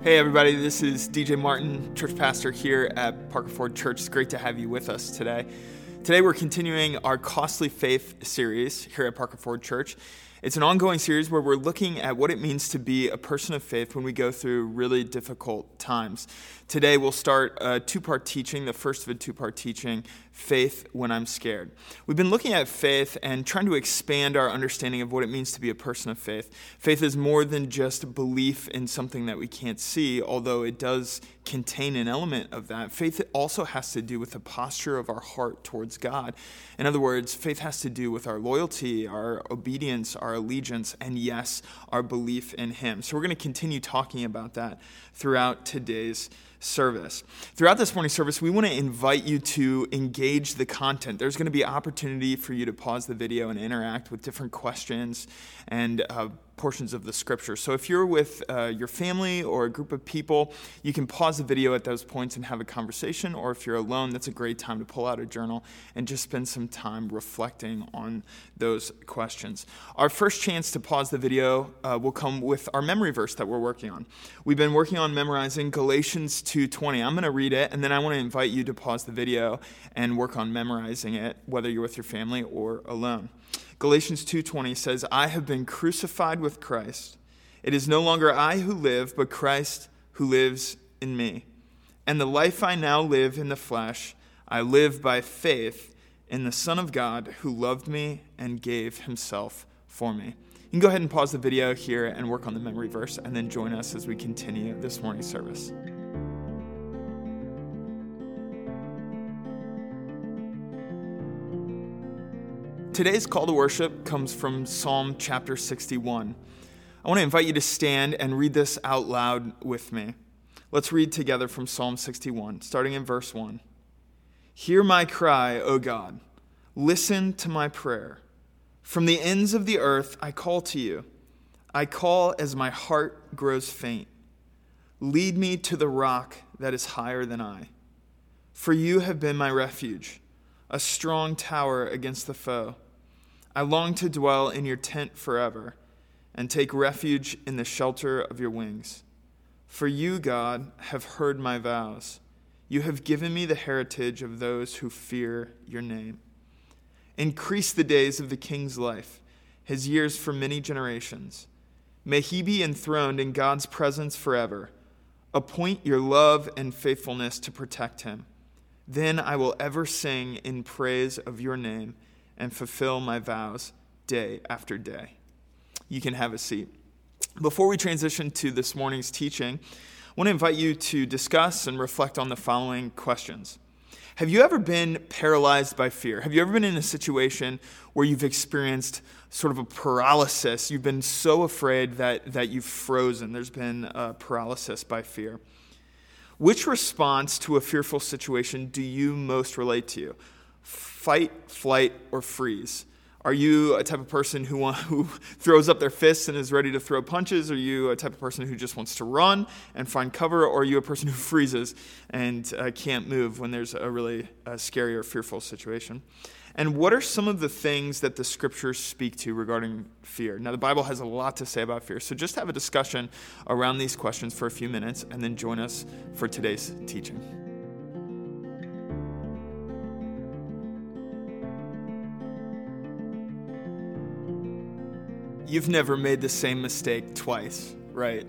Hey, everybody, this is DJ Martin, church pastor here at Parker Ford Church. It's great to have you with us today. Today, we're continuing our Costly Faith series here at Parker Ford Church. It's an ongoing series where we're looking at what it means to be a person of faith when we go through really difficult times. Today, we'll start a two part teaching, the first of a two part teaching Faith When I'm Scared. We've been looking at faith and trying to expand our understanding of what it means to be a person of faith. Faith is more than just belief in something that we can't see, although it does contain an element of that. Faith also has to do with the posture of our heart towards God. In other words, faith has to do with our loyalty, our obedience, our allegiance, and yes, our belief in Him. So we're going to continue talking about that throughout today's service. Throughout this morning service, we want to invite you to engage the content. There's going to be opportunity for you to pause the video and interact with different questions and uh, portions of the scripture. So if you're with uh, your family or a group of people, you can pause the video at those points and have a conversation. Or if you're alone, that's a great time to pull out a journal and just spend some time reflecting on those questions. Our first chance to pause the video uh, will come with our memory verse that we're working on. We've been working on memorizing Galatians 2:20. I'm going to read it, and then I want to invite you to pause the video and work on memorizing it, whether you're with your family or alone. Galatians 2:20 says, "I have been crucified with Christ. It is no longer I who live, but Christ who lives in me. And the life I now live in the flesh, I live by faith in the Son of God who loved me and gave himself for me." You can go ahead and pause the video here and work on the memory verse and then join us as we continue this morning's service. Today's call to worship comes from Psalm chapter 61. I want to invite you to stand and read this out loud with me. Let's read together from Psalm 61, starting in verse 1. Hear my cry, O God. Listen to my prayer. From the ends of the earth I call to you. I call as my heart grows faint. Lead me to the rock that is higher than I. For you have been my refuge, a strong tower against the foe. I long to dwell in your tent forever and take refuge in the shelter of your wings. For you, God, have heard my vows. You have given me the heritage of those who fear your name. Increase the days of the king's life, his years for many generations. May he be enthroned in God's presence forever. Appoint your love and faithfulness to protect him. Then I will ever sing in praise of your name and fulfill my vows day after day. You can have a seat. Before we transition to this morning's teaching, I want to invite you to discuss and reflect on the following questions. Have you ever been paralyzed by fear? Have you ever been in a situation where you've experienced sort of a paralysis? You've been so afraid that, that you've frozen. There's been a paralysis by fear. Which response to a fearful situation do you most relate to? Fight, flight, or freeze? Are you a type of person who, who throws up their fists and is ready to throw punches? Are you a type of person who just wants to run and find cover? Or are you a person who freezes and uh, can't move when there's a really uh, scary or fearful situation? And what are some of the things that the scriptures speak to regarding fear? Now, the Bible has a lot to say about fear, so just have a discussion around these questions for a few minutes and then join us for today's teaching. You've never made the same mistake twice, right?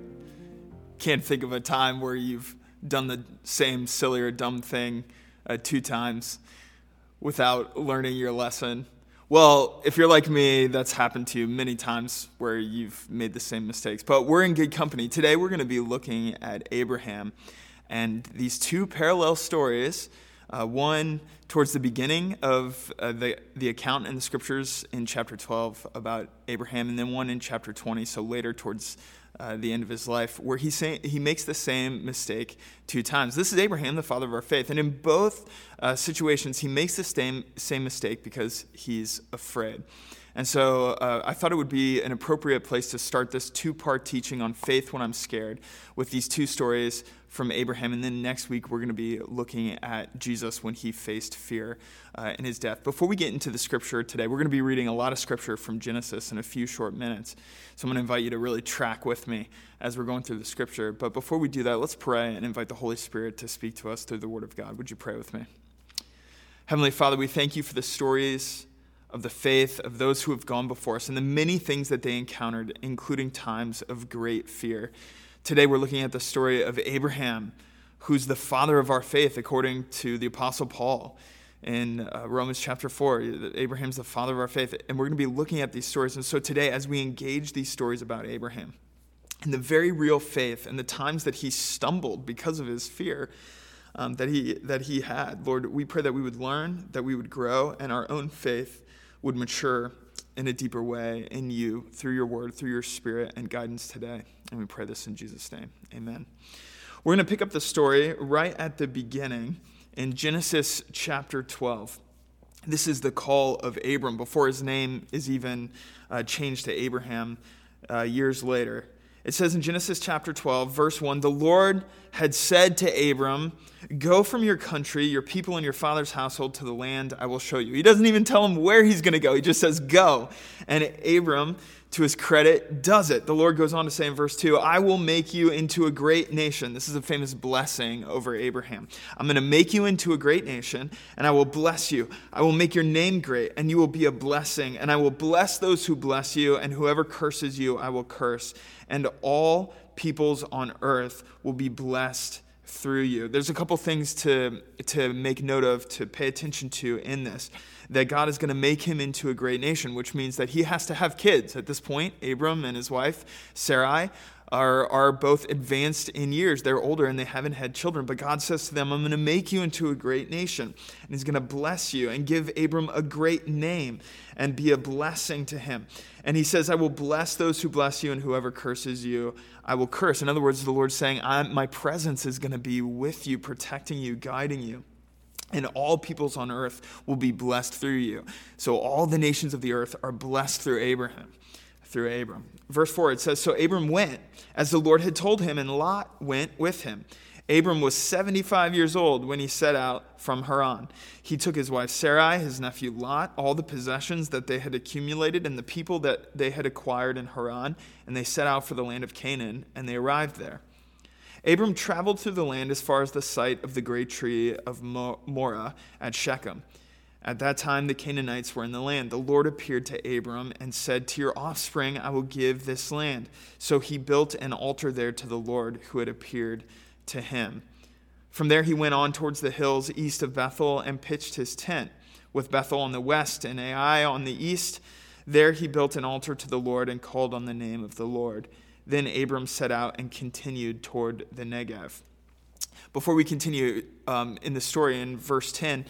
Can't think of a time where you've done the same silly or dumb thing uh, two times without learning your lesson. Well, if you're like me, that's happened to you many times where you've made the same mistakes. But we're in good company. Today, we're going to be looking at Abraham and these two parallel stories uh, one towards the beginning of uh, the, the account in the scriptures in chapter 12 about Abraham, and then one in chapter 20, so later towards uh, the end of his life, where he, say, he makes the same mistake two times. This is Abraham, the father of our faith. And in both uh, situations, he makes the same, same mistake because he's afraid. And so uh, I thought it would be an appropriate place to start this two part teaching on faith when I'm scared with these two stories from Abraham. And then next week, we're going to be looking at Jesus when he faced fear uh, in his death. Before we get into the scripture today, we're going to be reading a lot of scripture from Genesis in a few short minutes. So I'm going to invite you to really track with me as we're going through the scripture. But before we do that, let's pray and invite the Holy Spirit to speak to us through the word of God. Would you pray with me? Heavenly Father, we thank you for the stories of the faith of those who have gone before us and the many things that they encountered, including times of great fear. Today, we're looking at the story of Abraham, who's the father of our faith, according to the Apostle Paul in uh, Romans chapter 4. Abraham's the father of our faith. And we're going to be looking at these stories. And so today, as we engage these stories about Abraham and the very real faith and the times that he stumbled because of his fear, um, that, he, that he had. Lord, we pray that we would learn, that we would grow, and our own faith would mature in a deeper way in you through your word, through your spirit and guidance today. And we pray this in Jesus' name. Amen. We're going to pick up the story right at the beginning in Genesis chapter 12. This is the call of Abram before his name is even uh, changed to Abraham uh, years later. It says in Genesis chapter 12, verse 1 The Lord had said to Abram, Go from your country, your people, and your father's household to the land I will show you. He doesn't even tell him where he's going to go, he just says, Go. And Abram to his credit, does it. The Lord goes on to say in verse 2 I will make you into a great nation. This is a famous blessing over Abraham. I'm going to make you into a great nation, and I will bless you. I will make your name great, and you will be a blessing. And I will bless those who bless you, and whoever curses you, I will curse. And all peoples on earth will be blessed through you. There's a couple things to, to make note of, to pay attention to in this that God is going to make him into a great nation, which means that he has to have kids. At this point, Abram and his wife, Sarai, are, are both advanced in years. They're older and they haven't had children. But God says to them, I'm going to make you into a great nation. And He's going to bless you and give Abram a great name and be a blessing to him. And He says, I will bless those who bless you, and whoever curses you, I will curse. In other words, the Lord's saying, My presence is going to be with you, protecting you, guiding you and all peoples on earth will be blessed through you. So all the nations of the earth are blessed through Abraham, through Abram. Verse 4 it says So Abram went as the Lord had told him, and Lot went with him. Abram was 75 years old when he set out from Haran. He took his wife Sarai, his nephew Lot, all the possessions that they had accumulated, and the people that they had acquired in Haran, and they set out for the land of Canaan, and they arrived there. Abram traveled through the land as far as the site of the great tree of Moreh at Shechem. At that time, the Canaanites were in the land. The Lord appeared to Abram and said, To your offspring I will give this land. So he built an altar there to the Lord who had appeared to him. From there, he went on towards the hills east of Bethel and pitched his tent, with Bethel on the west and Ai on the east. There he built an altar to the Lord and called on the name of the Lord. Then Abram set out and continued toward the Negev. Before we continue um, in the story, in verse 10,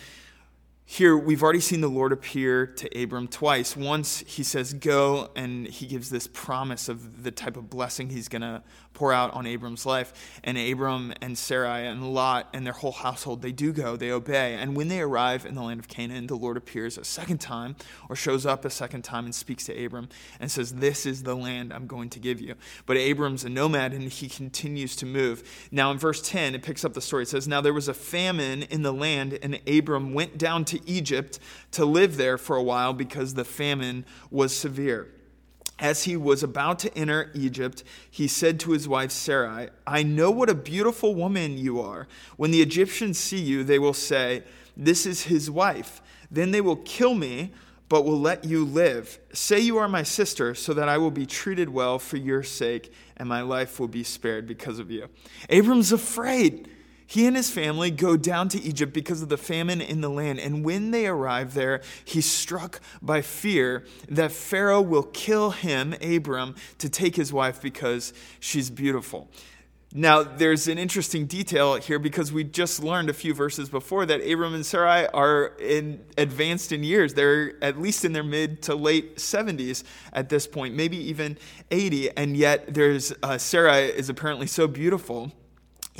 here we've already seen the Lord appear to Abram twice. Once he says, Go, and he gives this promise of the type of blessing he's going to pour out on Abram's life. And Abram and Sarai and Lot and their whole household, they do go, they obey. And when they arrive in the land of Canaan, the Lord appears a second time or shows up a second time and speaks to Abram and says, This is the land I'm going to give you. But Abram's a nomad and he continues to move. Now, in verse 10, it picks up the story. It says, Now there was a famine in the land, and Abram went down Egypt to live there for a while because the famine was severe. As he was about to enter Egypt, he said to his wife Sarai, I know what a beautiful woman you are. When the Egyptians see you, they will say, This is his wife. Then they will kill me, but will let you live. Say you are my sister, so that I will be treated well for your sake, and my life will be spared because of you. Abram's afraid he and his family go down to Egypt because of the famine in the land. And when they arrive there, he's struck by fear that Pharaoh will kill him, Abram, to take his wife because she's beautiful. Now, there's an interesting detail here because we just learned a few verses before that Abram and Sarai are in, advanced in years. They're at least in their mid to late 70s at this point, maybe even 80. And yet, there's uh, Sarai is apparently so beautiful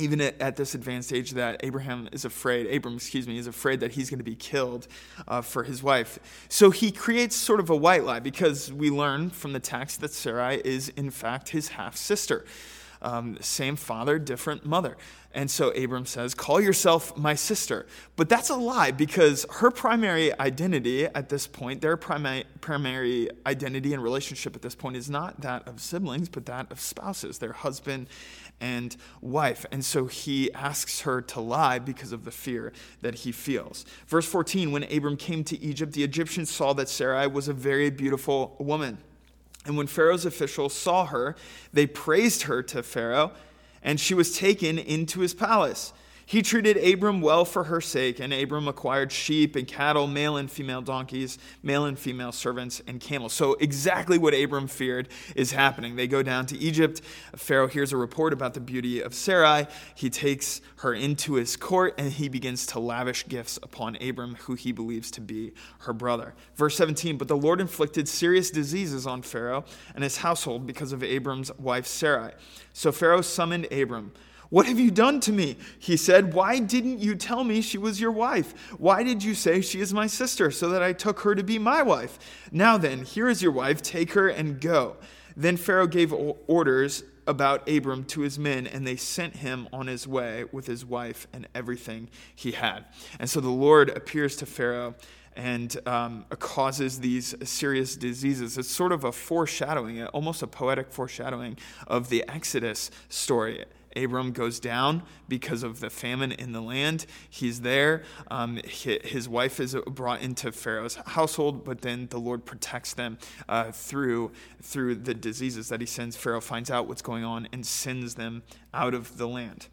even at, at, this advanced age that Abraham is afraid, Abram, excuse me, is afraid that he's going to be killed uh, for his wife. So he creates sort of a white lie because we learn from the text that Sarai is, in fact, his half sister. Um, same father, different mother. And so Abram says, Call yourself my sister. But that's a lie because her primary identity at this point, their primary, primary identity and relationship at this point is not that of siblings, but that of spouses, their husband and wife. And so he asks her to lie because of the fear that he feels. Verse 14 When Abram came to Egypt, the Egyptians saw that Sarai was a very beautiful woman. And when Pharaoh's officials saw her, they praised her to Pharaoh, and she was taken into his palace. He treated Abram well for her sake, and Abram acquired sheep and cattle, male and female donkeys, male and female servants, and camels. So, exactly what Abram feared is happening. They go down to Egypt. Pharaoh hears a report about the beauty of Sarai. He takes her into his court, and he begins to lavish gifts upon Abram, who he believes to be her brother. Verse 17 But the Lord inflicted serious diseases on Pharaoh and his household because of Abram's wife Sarai. So Pharaoh summoned Abram. What have you done to me? He said, Why didn't you tell me she was your wife? Why did you say she is my sister, so that I took her to be my wife? Now then, here is your wife, take her and go. Then Pharaoh gave orders about Abram to his men, and they sent him on his way with his wife and everything he had. And so the Lord appears to Pharaoh and um, causes these serious diseases. It's sort of a foreshadowing, almost a poetic foreshadowing of the Exodus story. Abram goes down because of the famine in the land. He's there. Um, his wife is brought into Pharaoh's household, but then the Lord protects them uh, through, through the diseases that he sends. Pharaoh finds out what's going on and sends them out of the land.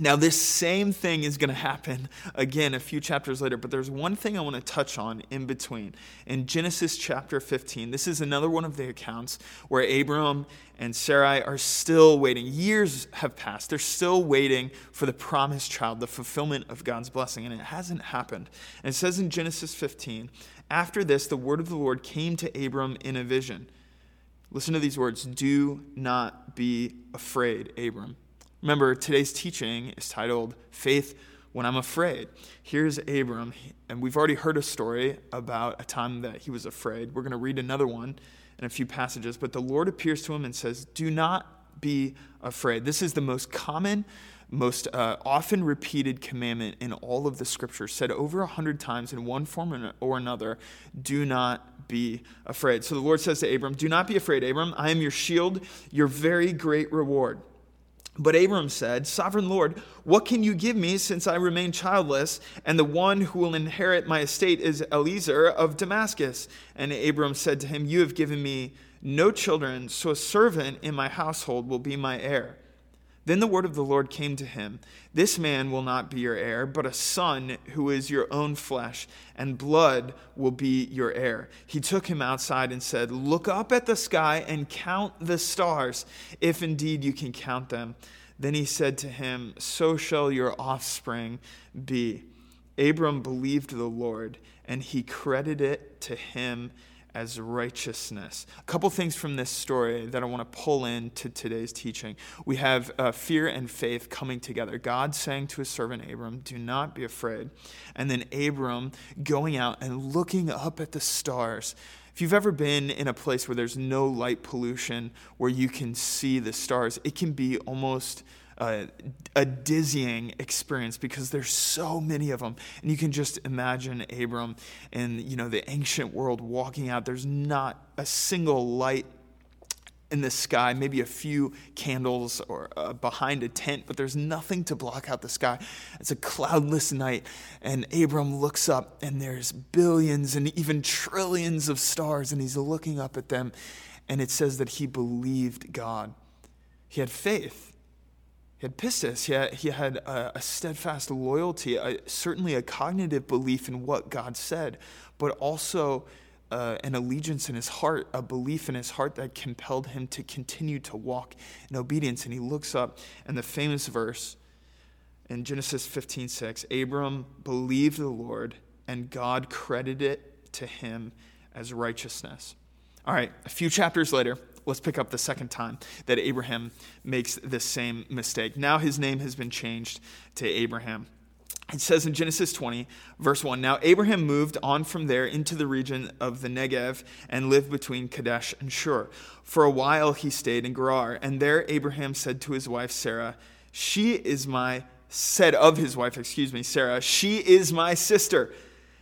Now, this same thing is going to happen again a few chapters later, but there's one thing I want to touch on in between. In Genesis chapter 15, this is another one of the accounts where Abram and Sarai are still waiting. Years have passed. They're still waiting for the promised child, the fulfillment of God's blessing, and it hasn't happened. And it says in Genesis 15, after this, the word of the Lord came to Abram in a vision. Listen to these words Do not be afraid, Abram. Remember, today's teaching is titled Faith When I'm Afraid. Here's Abram, and we've already heard a story about a time that he was afraid. We're going to read another one in a few passages, but the Lord appears to him and says, Do not be afraid. This is the most common, most uh, often repeated commandment in all of the scriptures, said over a hundred times in one form or another do not be afraid. So the Lord says to Abram, Do not be afraid, Abram. I am your shield, your very great reward. But Abram said, Sovereign Lord, what can you give me since I remain childless, and the one who will inherit my estate is Eliezer of Damascus? And Abram said to him, You have given me no children, so a servant in my household will be my heir. Then the word of the Lord came to him This man will not be your heir, but a son who is your own flesh and blood will be your heir. He took him outside and said, Look up at the sky and count the stars, if indeed you can count them. Then he said to him, So shall your offspring be. Abram believed the Lord, and he credited it to him as righteousness. A couple things from this story that I want to pull into today's teaching. We have uh, fear and faith coming together. God saying to his servant Abram, Do not be afraid. And then Abram going out and looking up at the stars. If you've ever been in a place where there's no light pollution, where you can see the stars, it can be almost a dizzying experience because there's so many of them and you can just imagine abram in you know the ancient world walking out there's not a single light in the sky, maybe a few candles or uh, behind a tent, but there's nothing to block out the sky. It's a cloudless night, and Abram looks up, and there's billions and even trillions of stars, and he's looking up at them, and it says that he believed God. He had faith. He had pistis. He had, he had a, a steadfast loyalty, a, certainly a cognitive belief in what God said, but also uh, an allegiance in his heart, a belief in his heart that compelled him to continue to walk in obedience. And he looks up, and the famous verse in Genesis 15 6 Abram believed the Lord, and God credited it to him as righteousness. All right, a few chapters later, Let's pick up the second time that Abraham makes the same mistake. Now his name has been changed to Abraham. It says in Genesis 20, verse 1 Now Abraham moved on from there into the region of the Negev and lived between Kadesh and Shur. For a while he stayed in Gerar, and there Abraham said to his wife Sarah, She is my, said of his wife, excuse me, Sarah, She is my sister.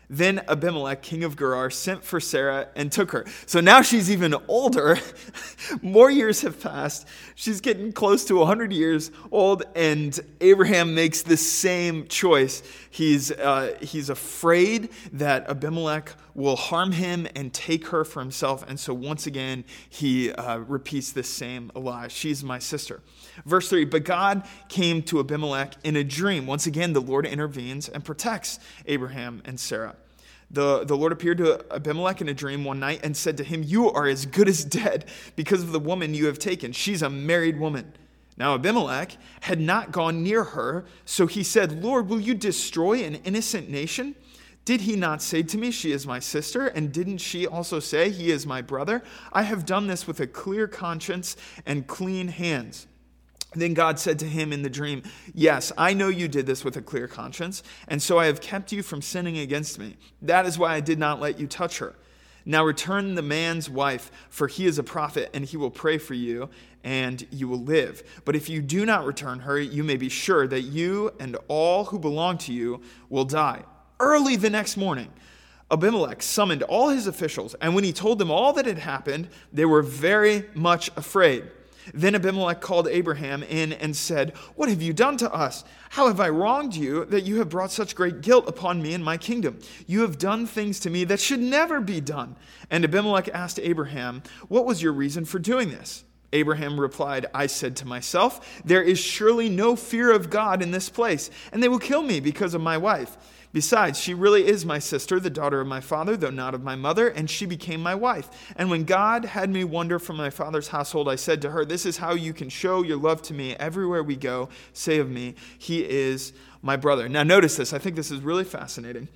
Then Abimelech, king of Gerar, sent for Sarah and took her. So now she's even older. More years have passed. She's getting close to 100 years old, and Abraham makes the same choice. He's, uh, he's afraid that Abimelech will harm him and take her for himself. And so once again, he uh, repeats this same lie She's my sister. Verse 3 But God came to Abimelech in a dream. Once again, the Lord intervenes and protects Abraham and Sarah. The, the Lord appeared to Abimelech in a dream one night and said to him, You are as good as dead because of the woman you have taken. She's a married woman. Now Abimelech had not gone near her, so he said, Lord, will you destroy an innocent nation? Did he not say to me, She is my sister? And didn't she also say, He is my brother? I have done this with a clear conscience and clean hands. Then God said to him in the dream, Yes, I know you did this with a clear conscience, and so I have kept you from sinning against me. That is why I did not let you touch her. Now return the man's wife, for he is a prophet, and he will pray for you, and you will live. But if you do not return her, you may be sure that you and all who belong to you will die. Early the next morning, Abimelech summoned all his officials, and when he told them all that had happened, they were very much afraid. Then Abimelech called Abraham in and said, What have you done to us? How have I wronged you that you have brought such great guilt upon me and my kingdom? You have done things to me that should never be done. And Abimelech asked Abraham, What was your reason for doing this? Abraham replied, I said to myself, There is surely no fear of God in this place, and they will kill me because of my wife. Besides, she really is my sister, the daughter of my father, though not of my mother, and she became my wife. And when God had me wander from my father's household, I said to her, This is how you can show your love to me. Everywhere we go, say of me, He is my brother. Now, notice this. I think this is really fascinating.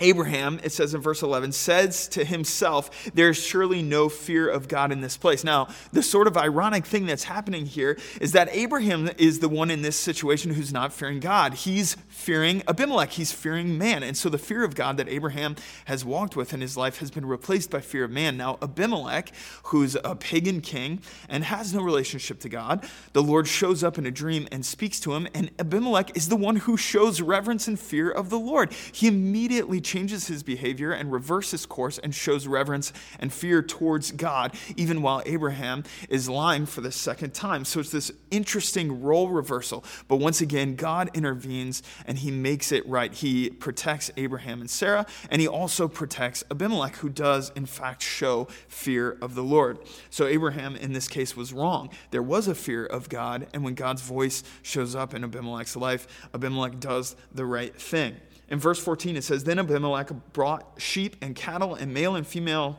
Abraham, it says in verse 11, says to himself, There's surely no fear of God in this place. Now, the sort of ironic thing that's happening here is that Abraham is the one in this situation who's not fearing God. He's fearing Abimelech, he's fearing man. And so the fear of God that Abraham has walked with in his life has been replaced by fear of man. Now, Abimelech, who's a pagan king and has no relationship to God, the Lord shows up in a dream and speaks to him, and Abimelech is the one who shows reverence and fear of the Lord. He immediately changes his behavior and reverses course and shows reverence and fear towards God, even while Abraham is lying for the second time. So it's this interesting role reversal. But once again, God intervenes and he makes it right. He protects Abraham and Sarah, and he also protects Abimelech, who does, in fact, show fear of the Lord. So Abraham, in this case, was wrong. There was a fear of God, and when God's voice shows up in Abimelech's life, Abimelech does the right thing. In verse 14, it says, Then Abimelech brought sheep and cattle and male and female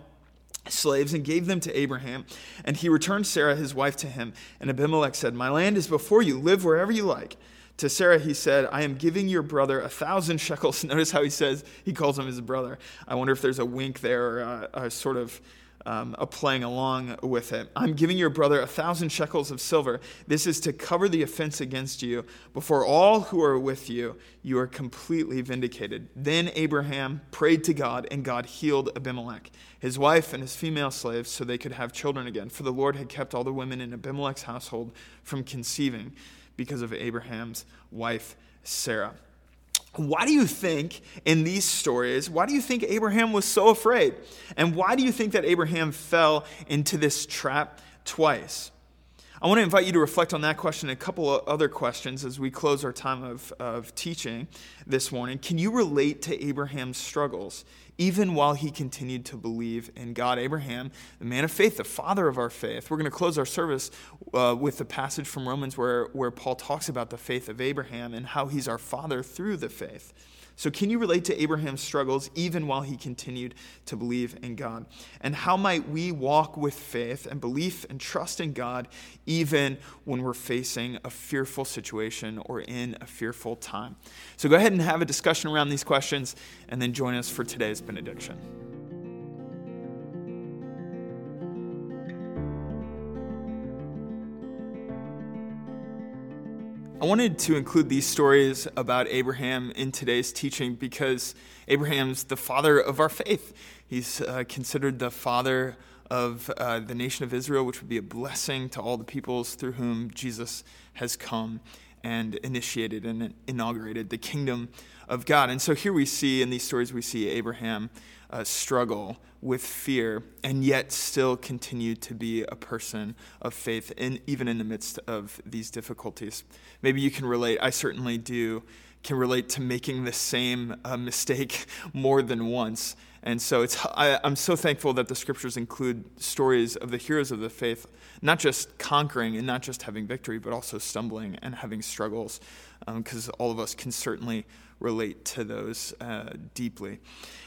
slaves and gave them to Abraham. And he returned Sarah, his wife, to him. And Abimelech said, My land is before you, live wherever you like. To Sarah, he said, I am giving your brother a thousand shekels. Notice how he says, he calls him his brother. I wonder if there's a wink there or a, a sort of um, playing along with it. I'm giving your brother a thousand shekels of silver. This is to cover the offense against you. Before all who are with you, you are completely vindicated. Then Abraham prayed to God, and God healed Abimelech, his wife, and his female slaves, so they could have children again. For the Lord had kept all the women in Abimelech's household from conceiving because of Abraham's wife, Sarah. Why do you think in these stories, why do you think Abraham was so afraid? And why do you think that Abraham fell into this trap twice? I want to invite you to reflect on that question and a couple of other questions as we close our time of, of teaching this morning. Can you relate to Abraham's struggles, even while he continued to believe in God? Abraham, the man of faith, the father of our faith. We're going to close our service uh, with the passage from Romans where, where Paul talks about the faith of Abraham and how he's our father through the faith. So, can you relate to Abraham's struggles even while he continued to believe in God? And how might we walk with faith and belief and trust in God even when we're facing a fearful situation or in a fearful time? So, go ahead and have a discussion around these questions and then join us for today's benediction. I wanted to include these stories about Abraham in today's teaching because Abraham's the father of our faith. He's uh, considered the father of uh, the nation of Israel, which would be a blessing to all the peoples through whom Jesus has come and initiated and inaugurated the kingdom of God. And so here we see in these stories, we see Abraham uh, struggle with fear and yet still continue to be a person of faith, in, even in the midst of these difficulties. Maybe you can relate, I certainly do, can relate to making the same uh, mistake more than once. And so it's, I, I'm so thankful that the scriptures include stories of the heroes of the faith, not just conquering and not just having victory, but also stumbling and having struggles, because um, all of us can certainly relate to those uh, deeply.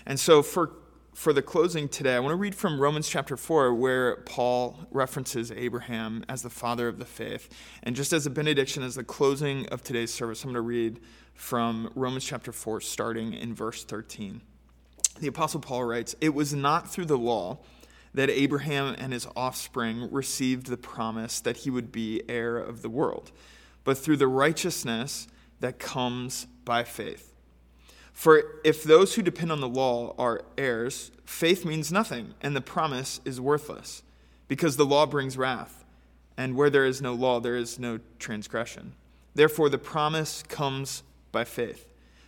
And so for for the closing today, I want to read from Romans chapter 4, where Paul references Abraham as the father of the faith. And just as a benediction, as the closing of today's service, I'm going to read from Romans chapter 4, starting in verse 13. The Apostle Paul writes It was not through the law that Abraham and his offspring received the promise that he would be heir of the world, but through the righteousness that comes by faith. For if those who depend on the law are heirs, faith means nothing, and the promise is worthless, because the law brings wrath, and where there is no law, there is no transgression. Therefore, the promise comes by faith,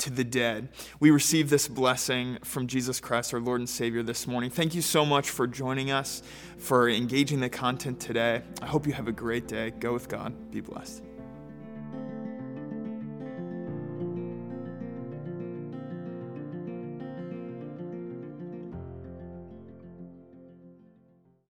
to the dead. We receive this blessing from Jesus Christ, our Lord and Savior, this morning. Thank you so much for joining us, for engaging the content today. I hope you have a great day. Go with God. Be blessed.